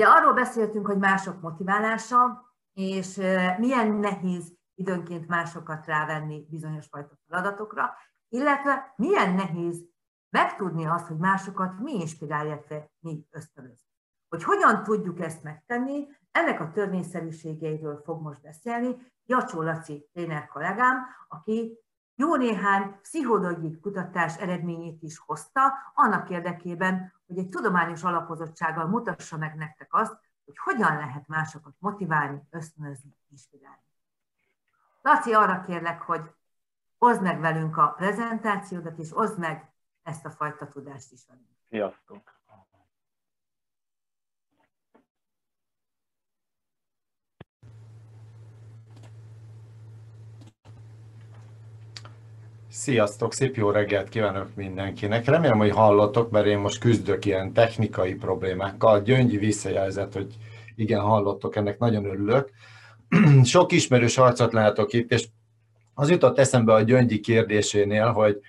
Ugye arról beszéltünk, hogy mások motiválása, és milyen nehéz időnként másokat rávenni bizonyos fajta feladatokra, illetve milyen nehéz megtudni azt, hogy másokat mi inspirál, illetve mi ösztönöz. Hogy hogyan tudjuk ezt megtenni, ennek a törvényszerűségeiről fog most beszélni Jacsó Laci tréner kollégám, aki jó néhány pszichológiai kutatás eredményét is hozta, annak érdekében, hogy egy tudományos alapozottsággal mutassa meg nektek azt, hogy hogyan lehet másokat motiválni, ösztönözni, inspirálni. Laci, arra kérlek, hogy oszd meg velünk a prezentációdat, és oszd meg ezt a fajta tudást is velünk. Sziasztok! Sziasztok, szép jó reggelt kívánok mindenkinek. Remélem, hogy hallottok, mert én most küzdök ilyen technikai problémákkal. Gyöngyi visszajelzett, hogy igen, hallottok, ennek nagyon örülök. Sok ismerős arcot látok itt, és az jutott eszembe a Gyöngyi kérdésénél, hogy,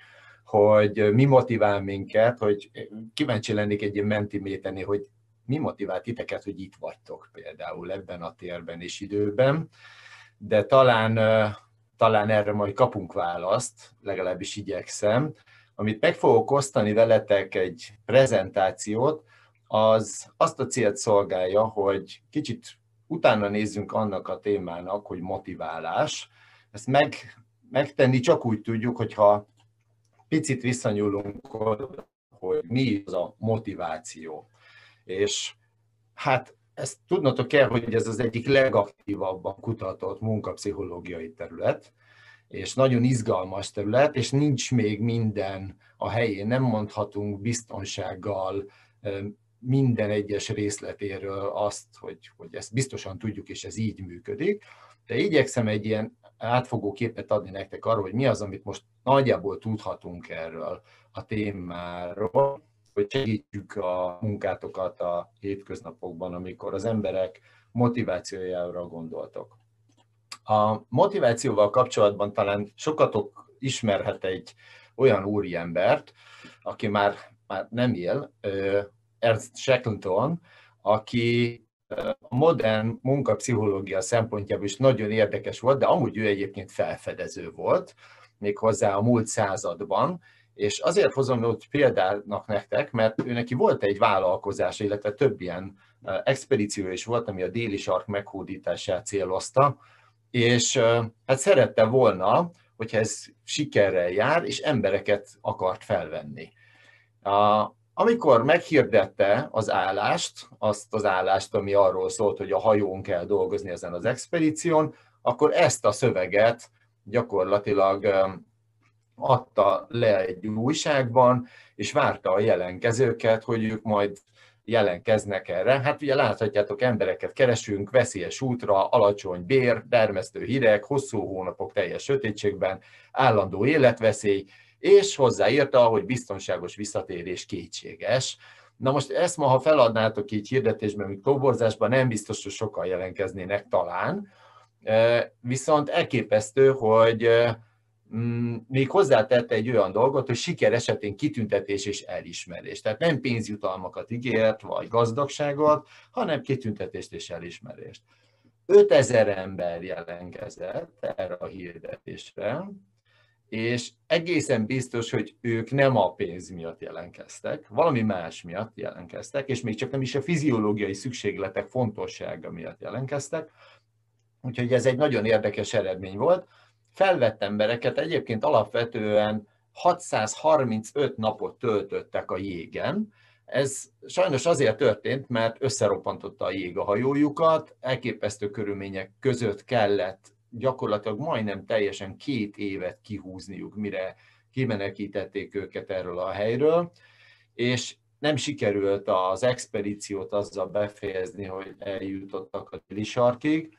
hogy mi motivál minket, hogy kíváncsi lennék egy ilyen mentiméteni, hogy mi motivál titeket, hogy itt vagytok például ebben a térben és időben, de talán talán erre majd kapunk választ, legalábbis igyekszem. Amit meg fogok osztani veletek egy prezentációt, az azt a célt szolgálja, hogy kicsit utána nézzünk annak a témának, hogy motiválás. Ezt meg, megtenni csak úgy tudjuk, hogyha picit visszanyúlunk, hogy mi az a motiváció. És hát ezt tudnotok kell, hogy ez az egyik legaktívabban kutatott munkapszichológiai terület, és nagyon izgalmas terület, és nincs még minden a helyén, nem mondhatunk biztonsággal minden egyes részletéről azt, hogy, hogy ezt biztosan tudjuk, és ez így működik, de igyekszem egy ilyen átfogó képet adni nektek arról, hogy mi az, amit most nagyjából tudhatunk erről a témáról, hogy segítjük a munkátokat a hétköznapokban, amikor az emberek motivációjára gondoltok. A motivációval kapcsolatban talán sokatok ismerhet egy olyan úriembert, aki már, már nem él, Ernst Shackleton, aki a modern munkapszichológia szempontjából is nagyon érdekes volt, de amúgy ő egyébként felfedező volt, méghozzá a múlt században, és azért hozom őt példának nektek, mert ő neki volt egy vállalkozása, illetve több ilyen expedíció is volt, ami a déli sark meghódítását célozta, és hát szerette volna, hogyha ez sikerrel jár, és embereket akart felvenni. Amikor meghirdette az állást, azt az állást, ami arról szólt, hogy a hajón kell dolgozni ezen az expedíción, akkor ezt a szöveget gyakorlatilag adta le egy újságban, és várta a jelenkezőket, hogy ők majd jelenkeznek erre. Hát ugye láthatjátok, embereket keresünk, veszélyes útra, alacsony bér, dermesztő hideg, hosszú hónapok teljes sötétségben, állandó életveszély, és hozzáírta, hogy biztonságos visszatérés kétséges. Na most ezt ma, ha feladnátok így hirdetésben, mint toborzásban, nem biztos, hogy sokan jelentkeznének talán, viszont elképesztő, hogy még hozzátette egy olyan dolgot, hogy siker esetén kitüntetés és elismerés. Tehát nem pénzjutalmakat ígért, vagy gazdagságot, hanem kitüntetést és elismerést. 5000 ember jelentkezett erre a hirdetésre, és egészen biztos, hogy ők nem a pénz miatt jelentkeztek, valami más miatt jelentkeztek, és még csak nem is a fiziológiai szükségletek fontossága miatt jelentkeztek. Úgyhogy ez egy nagyon érdekes eredmény volt felvett embereket egyébként alapvetően 635 napot töltöttek a jégen. Ez sajnos azért történt, mert összeroppantotta a jég a hajójukat, elképesztő körülmények között kellett gyakorlatilag majdnem teljesen két évet kihúzniuk, mire kimenekítették őket erről a helyről, és nem sikerült az expedíciót azzal befejezni, hogy eljutottak a déli sarkig,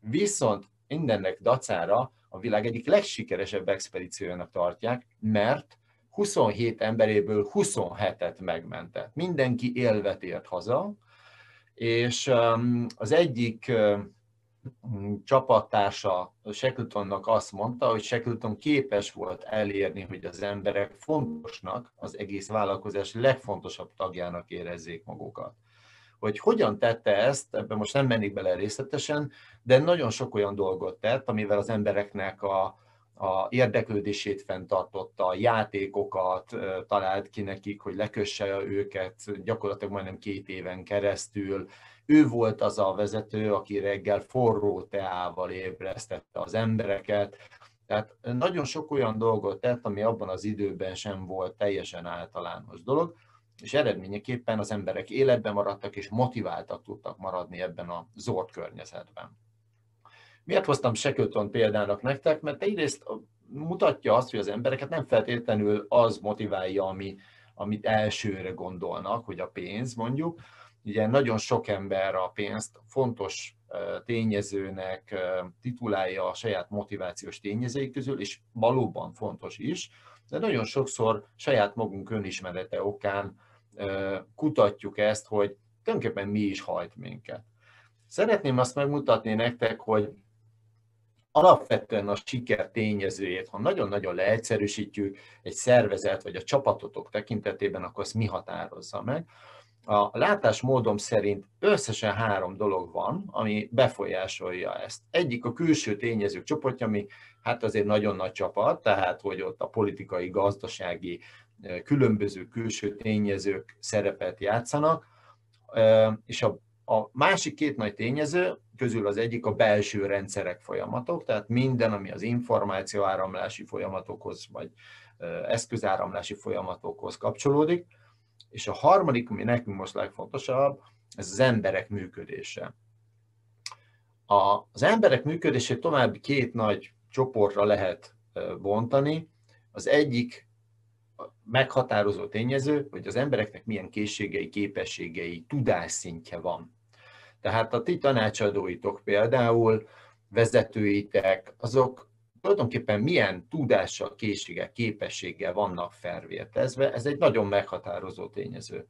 viszont mindennek dacára a világ egyik legsikeresebb expedíciójának tartják, mert 27 emberéből 27-et megmentett. Mindenki élvet ért haza, és um, az egyik um, csapattársa Shackletonnak azt mondta, hogy Shackleton képes volt elérni, hogy az emberek fontosnak, az egész vállalkozás legfontosabb tagjának érezzék magukat hogy hogyan tette ezt, ebben most nem mennék bele részletesen, de nagyon sok olyan dolgot tett, amivel az embereknek a, a érdeklődését fenntartotta, játékokat talált ki nekik, hogy lekösse őket gyakorlatilag majdnem két éven keresztül. Ő volt az a vezető, aki reggel forró teával ébresztette az embereket, tehát nagyon sok olyan dolgot tett, ami abban az időben sem volt teljesen általános dolog, és eredményeképpen az emberek életben maradtak és motiváltak tudtak maradni ebben a zord környezetben. Miért hoztam Shackleton példának nektek? Mert egyrészt mutatja azt, hogy az embereket nem feltétlenül az motiválja, ami, amit elsőre gondolnak, hogy a pénz mondjuk. Ugye nagyon sok ember a pénzt fontos tényezőnek titulálja a saját motivációs tényezői közül, és valóban fontos is, de nagyon sokszor saját magunk önismerete okán kutatjuk ezt, hogy tulajdonképpen mi is hajt minket. Szeretném azt megmutatni nektek, hogy alapvetően a siker tényezőjét, ha nagyon-nagyon leegyszerűsítjük egy szervezet vagy a csapatotok tekintetében, akkor ezt mi határozza meg. A látásmódom szerint összesen három dolog van, ami befolyásolja ezt. Egyik a külső tényezők csoportja, ami hát azért nagyon nagy csapat, tehát hogy ott a politikai, gazdasági, különböző külső tényezők szerepet játszanak, és a, a másik két nagy tényező közül az egyik a belső rendszerek folyamatok, tehát minden, ami az információ áramlási folyamatokhoz, vagy eszközáramlási folyamatokhoz kapcsolódik, és a harmadik, ami nekünk most legfontosabb, ez az emberek működése. A, az emberek működését további két nagy csoportra lehet bontani. Az egyik meghatározó tényező, hogy az embereknek milyen készségei, képességei, tudásszintje van. Tehát a ti tanácsadóitok például, vezetőitek, azok tulajdonképpen milyen tudással, készséggel, képességgel vannak felvértezve, ez egy nagyon meghatározó tényező.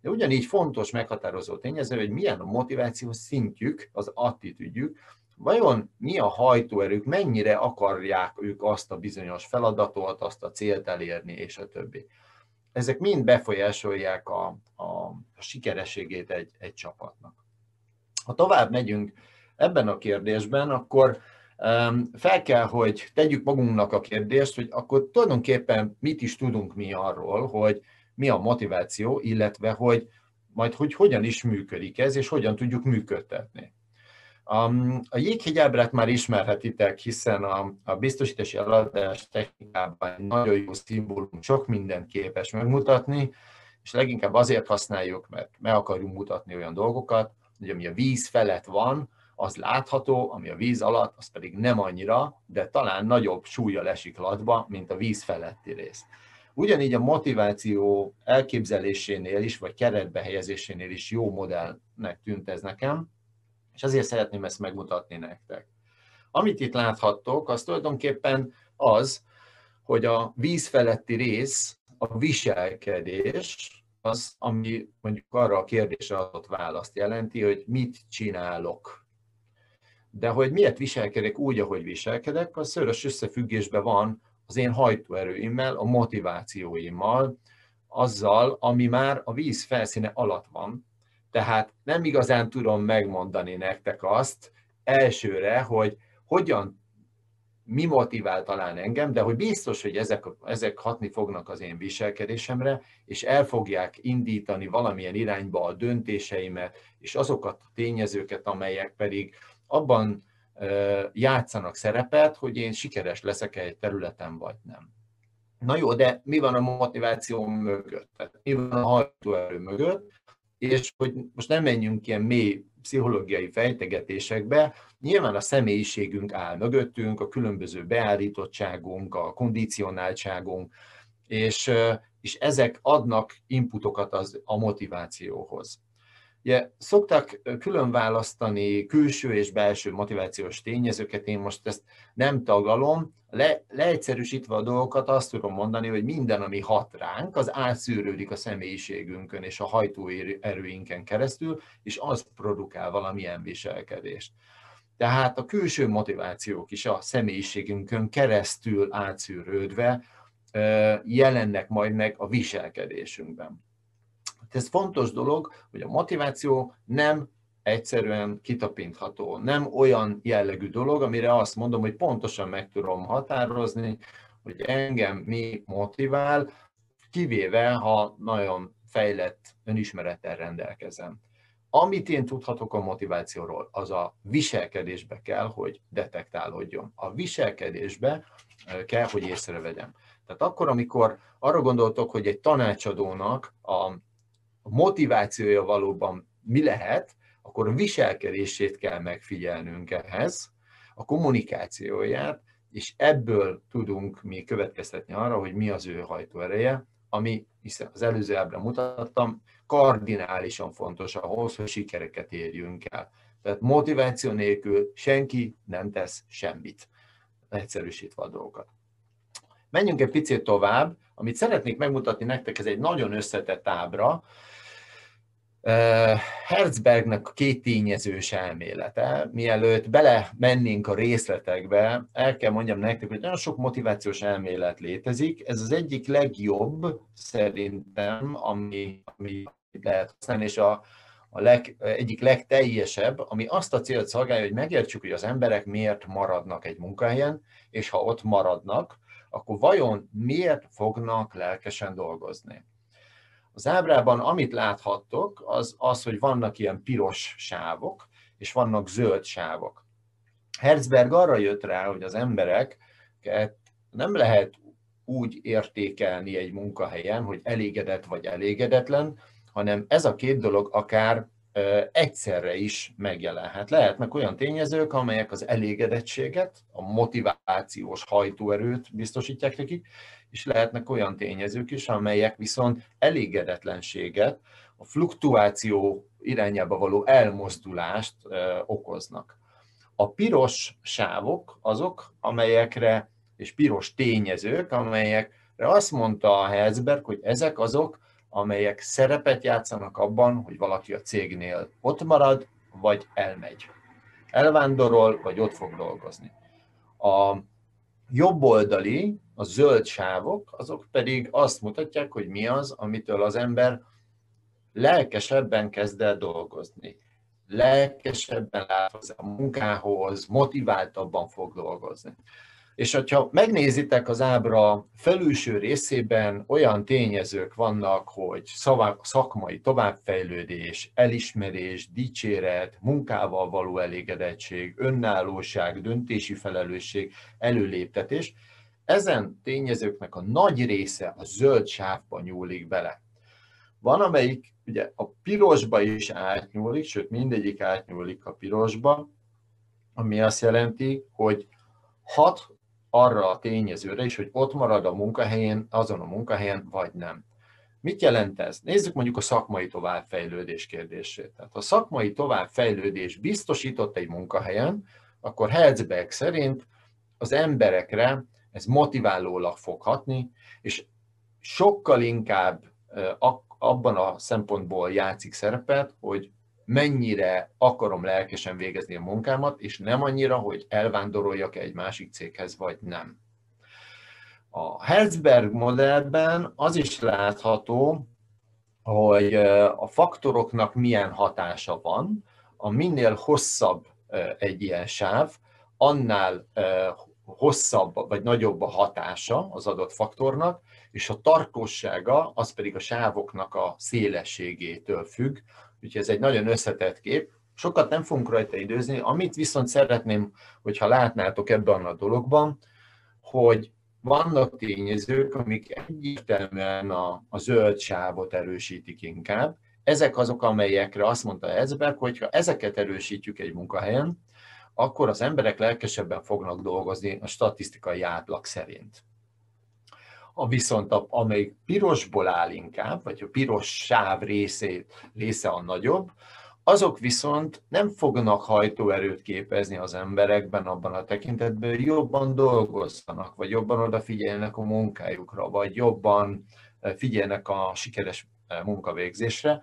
De ugyanígy fontos meghatározó tényező, hogy milyen a motiváció szintjük, az attitűdjük, vajon mi a hajtóerők, mennyire akarják ők azt a bizonyos feladatot, azt a célt elérni, és a többi. Ezek mind befolyásolják a, a, a sikerességét egy, egy csapatnak. Ha tovább megyünk ebben a kérdésben, akkor fel kell, hogy tegyük magunknak a kérdést, hogy akkor tulajdonképpen mit is tudunk mi arról, hogy mi a motiváció, illetve hogy majd hogy hogyan is működik ez, és hogyan tudjuk működtetni. A jéghegyábrát már ismerhetitek, hiszen a, a biztosítási eladás technikában nagyon jó szimbólum, sok mindent képes megmutatni, és leginkább azért használjuk, mert meg akarjuk mutatni olyan dolgokat, hogy ami a víz felett van, az látható, ami a víz alatt, az pedig nem annyira, de talán nagyobb súlya esik latba, mint a víz feletti rész. Ugyanígy a motiváció elképzelésénél is, vagy keretbe helyezésénél is jó modellnek tűnt ez nekem, és azért szeretném ezt megmutatni nektek. Amit itt láthattok, az tulajdonképpen az, hogy a víz feletti rész, a viselkedés, az, ami mondjuk arra a kérdésre adott választ jelenti, hogy mit csinálok. De hogy miért viselkedek úgy, ahogy viselkedek, az szörös összefüggésben van az én hajtóerőimmel, a motivációimmal, azzal, ami már a víz felszíne alatt van. Tehát nem igazán tudom megmondani nektek azt elsőre, hogy hogyan mi motivál talán engem, de hogy biztos, hogy ezek, ezek hatni fognak az én viselkedésemre, és el fogják indítani valamilyen irányba a döntéseimet, és azokat a tényezőket, amelyek pedig abban játszanak szerepet, hogy én sikeres leszek egy területen, vagy nem. Na jó, de mi van a motiváció mögött? Tehát mi van a hajtóerő mögött? És hogy most nem menjünk ilyen mély pszichológiai fejtegetésekbe, nyilván a személyiségünk áll mögöttünk, a különböző beállítottságunk, a kondicionáltságunk, és, és ezek adnak inputokat az, a motivációhoz. Ugye, szoktak külön választani külső és belső motivációs tényezőket, én most ezt nem tagalom, Le, leegyszerűsítve a dolgokat azt tudom mondani, hogy minden, ami hat ránk, az átszűrődik a személyiségünkön és a hajtóerőinken keresztül, és az produkál valamilyen viselkedést. Tehát a külső motivációk is a személyiségünkön keresztül átszűrődve jelennek majd meg a viselkedésünkben. Ez fontos dolog, hogy a motiváció nem egyszerűen kitapintható. Nem olyan jellegű dolog, amire azt mondom, hogy pontosan meg tudom határozni, hogy engem mi motivál, kivéve, ha nagyon fejlett önismerettel rendelkezem. Amit én tudhatok a motivációról, az a viselkedésbe kell, hogy detektálódjon. A viselkedésbe kell, hogy észrevegyem. Tehát akkor, amikor arra gondoltok, hogy egy tanácsadónak a motivációja valóban mi lehet, akkor a viselkedését kell megfigyelnünk ehhez, a kommunikációját, és ebből tudunk mi következtetni arra, hogy mi az ő hajtóereje, ami, hiszen az előző ábra mutattam, kardinálisan fontos ahhoz, hogy sikereket érjünk el. Tehát motiváció nélkül senki nem tesz semmit, egyszerűsítve a dolgokat. Menjünk egy picit tovább, amit szeretnék megmutatni nektek, ez egy nagyon összetett ábra, Herzbergnek a két tényezős elmélete, mielőtt bele mennénk a részletekbe, el kell mondjam nektek, hogy nagyon sok motivációs elmélet létezik. Ez az egyik legjobb szerintem, ami, ami lehet használni, és a, a leg, egyik legteljesebb, ami azt a célt szolgálja, hogy megértsük, hogy az emberek miért maradnak egy munkahelyen, és ha ott maradnak, akkor vajon miért fognak lelkesen dolgozni. Az ábrában, amit láthattok, az az, hogy vannak ilyen piros sávok, és vannak zöld sávok. Herzberg arra jött rá, hogy az embereket nem lehet úgy értékelni egy munkahelyen, hogy elégedett vagy elégedetlen, hanem ez a két dolog akár egyszerre is megjelenhet. Lehetnek olyan tényezők, amelyek az elégedettséget, a motivációs hajtóerőt biztosítják nekik, és lehetnek olyan tényezők is, amelyek viszont elégedetlenséget, a fluktuáció irányába való elmozdulást okoznak. A piros sávok azok, amelyekre, és piros tényezők, amelyekre azt mondta a Herzberg, hogy ezek azok, amelyek szerepet játszanak abban, hogy valaki a cégnél ott marad, vagy elmegy. Elvándorol, vagy ott fog dolgozni. A jobb oldali, a zöld sávok, azok pedig azt mutatják, hogy mi az, amitől az ember lelkesebben kezd el dolgozni. Lelkesebben lát a munkához, motiváltabban fog dolgozni. És hogyha megnézitek az ábra felülső részében, olyan tényezők vannak, hogy szakmai továbbfejlődés, elismerés, dicséret, munkával való elégedettség, önállóság, döntési felelősség, előléptetés, ezen tényezőknek a nagy része a zöld sávba nyúlik bele. Van, amelyik ugye a pirosba is átnyúlik, sőt mindegyik átnyúlik a pirosba, ami azt jelenti, hogy hat arra a tényezőre is, hogy ott marad a munkahelyén, azon a munkahelyen, vagy nem. Mit jelent ez? Nézzük mondjuk a szakmai továbbfejlődés kérdését. Tehát ha a szakmai továbbfejlődés biztosított egy munkahelyen, akkor Herzberg szerint az emberekre ez motiválólag fog hatni, és sokkal inkább abban a szempontból játszik szerepet, hogy mennyire akarom lelkesen végezni a munkámat, és nem annyira, hogy elvándoroljak egy másik céghez, vagy nem. A Herzberg modellben az is látható, hogy a faktoroknak milyen hatása van. A minél hosszabb egy ilyen sáv, annál hosszabb vagy nagyobb a hatása az adott faktornak, és a tartósága az pedig a sávoknak a szélességétől függ, úgyhogy ez egy nagyon összetett kép. Sokat nem fogunk rajta időzni, amit viszont szeretném, hogyha látnátok ebben a dologban, hogy vannak tényezők, amik egyértelműen a, a zöld sávot erősítik inkább. Ezek azok, amelyekre azt mondta Ezberg, hogy ha ezeket erősítjük egy munkahelyen, akkor az emberek lelkesebben fognak dolgozni a statisztikai átlag szerint. A viszont, a, amelyik pirosból áll inkább, vagy a piros sáv részét, része a nagyobb, azok viszont nem fognak hajtóerőt képezni az emberekben abban a tekintetben, hogy jobban dolgozzanak, vagy jobban odafigyelnek a munkájukra, vagy jobban eh, figyelnek a sikeres eh, munkavégzésre.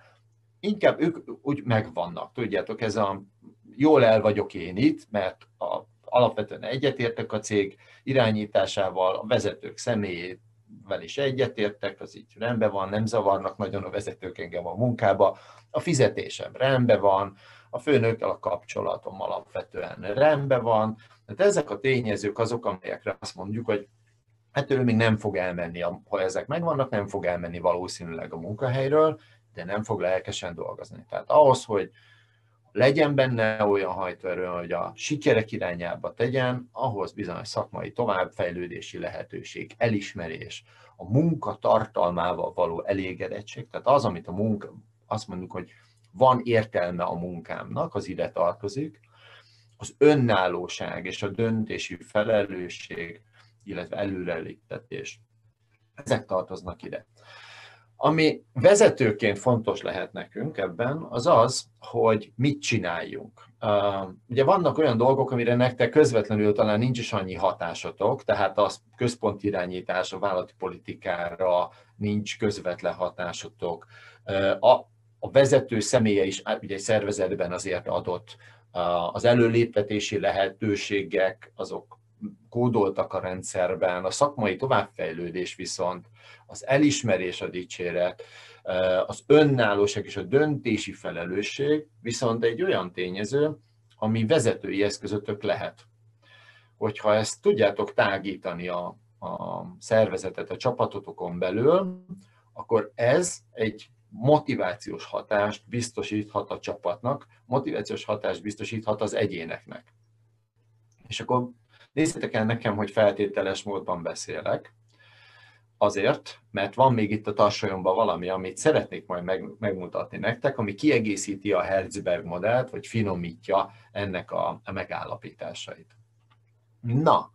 Inkább ők úgy megvannak. Tudjátok, ez a jól el vagyok én itt, mert a, alapvetően egyetértek a cég irányításával, a vezetők személyét vel is egyetértek, az így rendben van, nem zavarnak nagyon a vezetők engem a munkába, a fizetésem rendben van, a főnökkel a kapcsolatom alapvetően rendben van. Tehát ezek a tényezők azok, amelyekre azt mondjuk, hogy hát ő még nem fog elmenni, ha ezek megvannak, nem fog elmenni valószínűleg a munkahelyről, de nem fog lelkesen dolgozni. Tehát ahhoz, hogy legyen benne olyan hajtóerő, hogy a sikerek irányába tegyen, ahhoz bizonyos szakmai továbbfejlődési lehetőség, elismerés, a munka tartalmával való elégedettség, tehát az, amit a munka, azt mondjuk, hogy van értelme a munkámnak, az ide tartozik, az önállóság és a döntési felelősség, illetve előreléptetés. Ezek tartoznak ide. Ami vezetőként fontos lehet nekünk ebben, az az, hogy mit csináljunk. Ugye vannak olyan dolgok, amire nektek közvetlenül talán nincs is annyi hatásotok, tehát a központi irányítás, a vállalati politikára nincs közvetlen hatásotok. A, a vezető személye is ugye egy szervezetben azért adott az előléptetési lehetőségek, azok kódoltak a rendszerben, a szakmai továbbfejlődés viszont, az elismerés, a dicséret, az önállóság és a döntési felelősség viszont egy olyan tényező, ami vezetői eszközötök lehet. Hogyha ezt tudjátok tágítani a, a szervezetet a csapatotokon belül, akkor ez egy motivációs hatást biztosíthat a csapatnak, motivációs hatást biztosíthat az egyéneknek. És akkor Nézzétek el nekem, hogy feltételes módban beszélek, azért, mert van még itt a tarsolyomban valami, amit szeretnék majd meg, megmutatni nektek, ami kiegészíti a Herzberg modellt, vagy finomítja ennek a, a megállapításait. Na,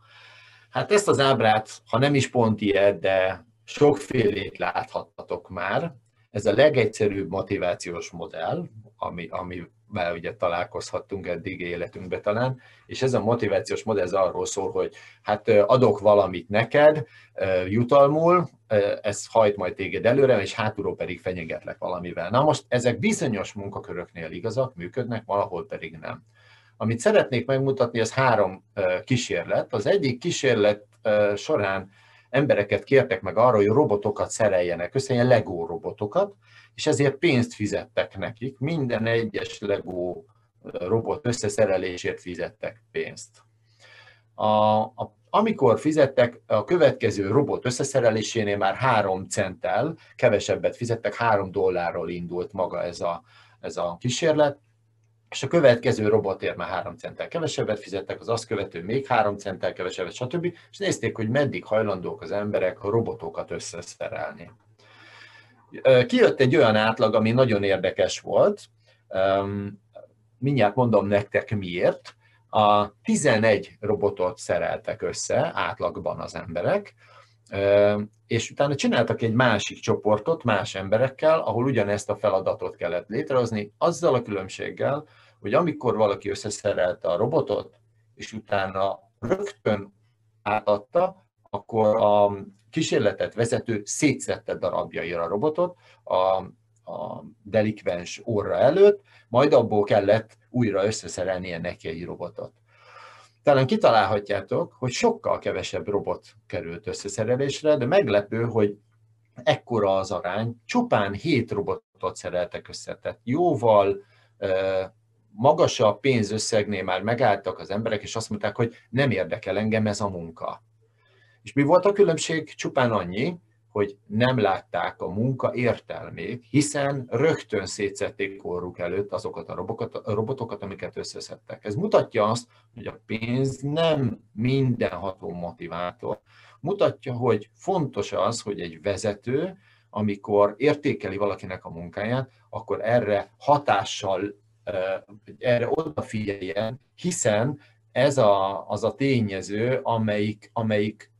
hát ezt az ábrát, ha nem is pont ilyet, de sokfélét láthattatok már. Ez a legegyszerűbb motivációs modell, ami, ami már ugye találkozhattunk eddig életünkben talán, és ez a motivációs modell ez arról szól, hogy hát adok valamit neked jutalmul, ez hajt majd téged előre, és hátulról pedig fenyegetlek valamivel. Na most ezek bizonyos munkaköröknél igazak, működnek, valahol pedig nem. Amit szeretnék megmutatni, az három kísérlet. Az egyik kísérlet során embereket kértek meg arra, hogy robotokat szereljenek. Össze, ilyen Lego robotokat, és ezért pénzt fizettek nekik, minden egyes Lego robot összeszerelésért fizettek pénzt. A, a, amikor fizettek, a következő robot összeszerelésénél már 3 centtel, kevesebbet fizettek, 3 dollárról indult maga ez a, ez a kísérlet, és a következő robotért már 3 centtel kevesebbet fizettek, az azt követő még 3 centtel kevesebbet, stb. És nézték, hogy meddig hajlandók az emberek a robotokat összeszerelni. Kijött egy olyan átlag, ami nagyon érdekes volt, mindjárt mondom nektek miért. A 11 robotot szereltek össze átlagban az emberek, és utána csináltak egy másik csoportot más emberekkel, ahol ugyanezt a feladatot kellett létrehozni, azzal a különbséggel, hogy amikor valaki összeszerelte a robotot, és utána rögtön átadta, akkor a kísérletet vezető szétszette darabjaira a robotot a, a delikvens óra előtt, majd abból kellett újra összeszerelnie neki egy robotot. Talán kitalálhatjátok, hogy sokkal kevesebb robot került összeszerelésre, de meglepő, hogy ekkora az arány, csupán 7 robotot szereltek össze, tehát jóval magasabb pénzösszegnél már megálltak az emberek, és azt mondták, hogy nem érdekel engem ez a munka. És mi volt a különbség? Csupán annyi, hogy nem látták a munka értelmét, hiszen rögtön szétszették korruk előtt azokat a a robotokat, amiket összeszedtek. Ez mutatja azt, hogy a pénz nem mindenható motivátor. Mutatja, hogy fontos az, hogy egy vezető, amikor értékeli valakinek a munkáját, akkor erre hatással, erre odafigyeljen, hiszen ez a, az a tényező, amelyik, amelyik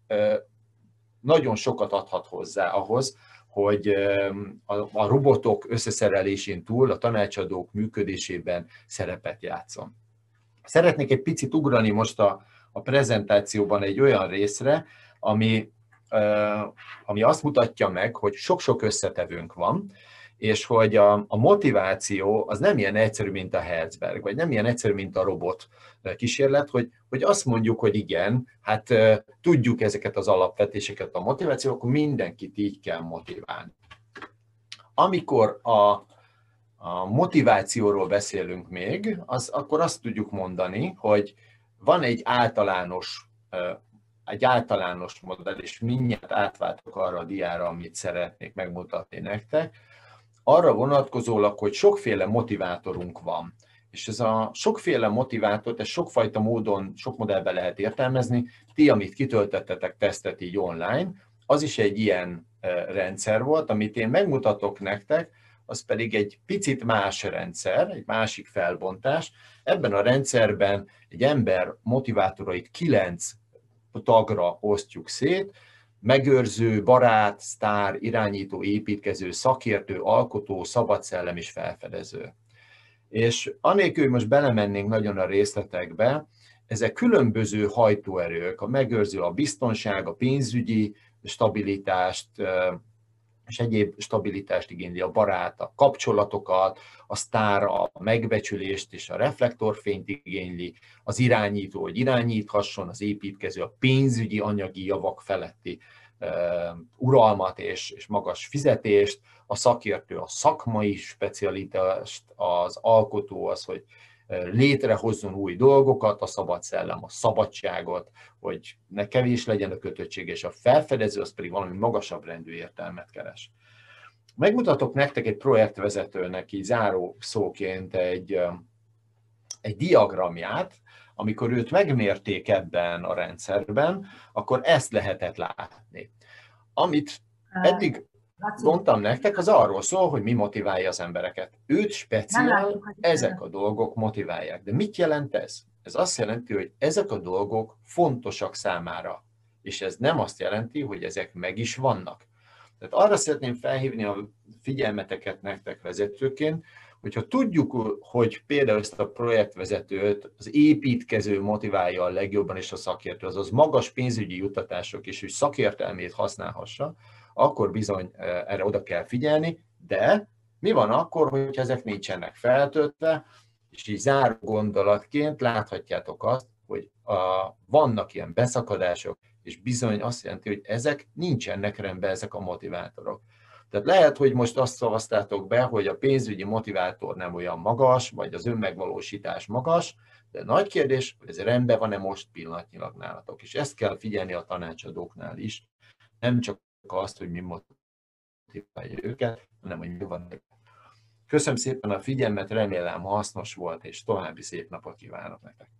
nagyon sokat adhat hozzá ahhoz, hogy a robotok összeszerelésén túl a tanácsadók működésében szerepet játszon. Szeretnék egy picit ugrani most a, a prezentációban egy olyan részre, ami, ami azt mutatja meg, hogy sok-sok összetevőnk van, és hogy a, a motiváció az nem ilyen egyszerű, mint a Herzberg, vagy nem ilyen egyszerű, mint a robot kísérlet, hogy, hogy azt mondjuk, hogy igen, hát tudjuk ezeket az alapvetéseket a motiváció, akkor mindenkit így kell motiválni. Amikor a, a motivációról beszélünk még, az, akkor azt tudjuk mondani, hogy van egy általános egy általános modell, és mindjárt átváltok arra a diára, amit szeretnék megmutatni nektek, arra vonatkozólag, hogy sokféle motivátorunk van. És ez a sokféle motivátort, ez sokfajta módon, sok modellben lehet értelmezni. Ti, amit kitöltettetek tesztet így online, az is egy ilyen rendszer volt, amit én megmutatok nektek, az pedig egy picit más rendszer, egy másik felbontás. Ebben a rendszerben egy ember motivátorait kilenc tagra osztjuk szét, megőrző, barát, sztár, irányító, építkező, szakértő, alkotó, szabadszellem és felfedező. És anélkül, hogy most belemennénk nagyon a részletekbe, ezek különböző hajtóerők, a megőrző a biztonság, a pénzügyi stabilitást, és egyéb stabilitást igényli. A barát, a kapcsolatokat, a sztár, a megbecsülést és a reflektorfényt igényli, az irányító, hogy irányíthasson, az építkező, a pénzügyi, anyagi javak feletti uralmat és, és magas fizetést, a szakértő a szakmai specialitást, az alkotó az, hogy létrehozzon új dolgokat, a szabad szellem a szabadságot, hogy ne kevés legyen a kötöttség, és a felfedező az pedig valami magasabb rendű értelmet keres. Megmutatok nektek egy projektvezetőnek így záró szóként egy, egy diagramját, amikor őt megmérték ebben a rendszerben, akkor ezt lehetett látni. Amit eddig mondtam nektek, az arról szól, hogy mi motiválja az embereket. Őt speciál, ezek a dolgok motiválják. De mit jelent ez? Ez azt jelenti, hogy ezek a dolgok fontosak számára. És ez nem azt jelenti, hogy ezek meg is vannak. Tehát arra szeretném felhívni a figyelmeteket nektek vezetőként, hogyha tudjuk, hogy például ezt a projektvezetőt az építkező motiválja a legjobban, és a szakértő, azaz magas pénzügyi juttatások, és hogy szakértelmét használhassa, akkor bizony erre oda kell figyelni, de mi van akkor, hogy ezek nincsenek feltöltve, és így záró gondolatként láthatjátok azt, hogy a, vannak ilyen beszakadások, és bizony azt jelenti, hogy ezek nincsenek rendben, ezek a motivátorok. Tehát lehet, hogy most azt szavaztátok be, hogy a pénzügyi motivátor nem olyan magas, vagy az önmegvalósítás magas, de nagy kérdés, hogy ez rendben van-e most pillanatnyilag nálatok. És ezt kell figyelni a tanácsadóknál is, nem csak azt, hogy mi motiválja őket, hanem hogy mi van. Köszönöm szépen a figyelmet, remélem hasznos volt, és további szép napot kívánok nektek.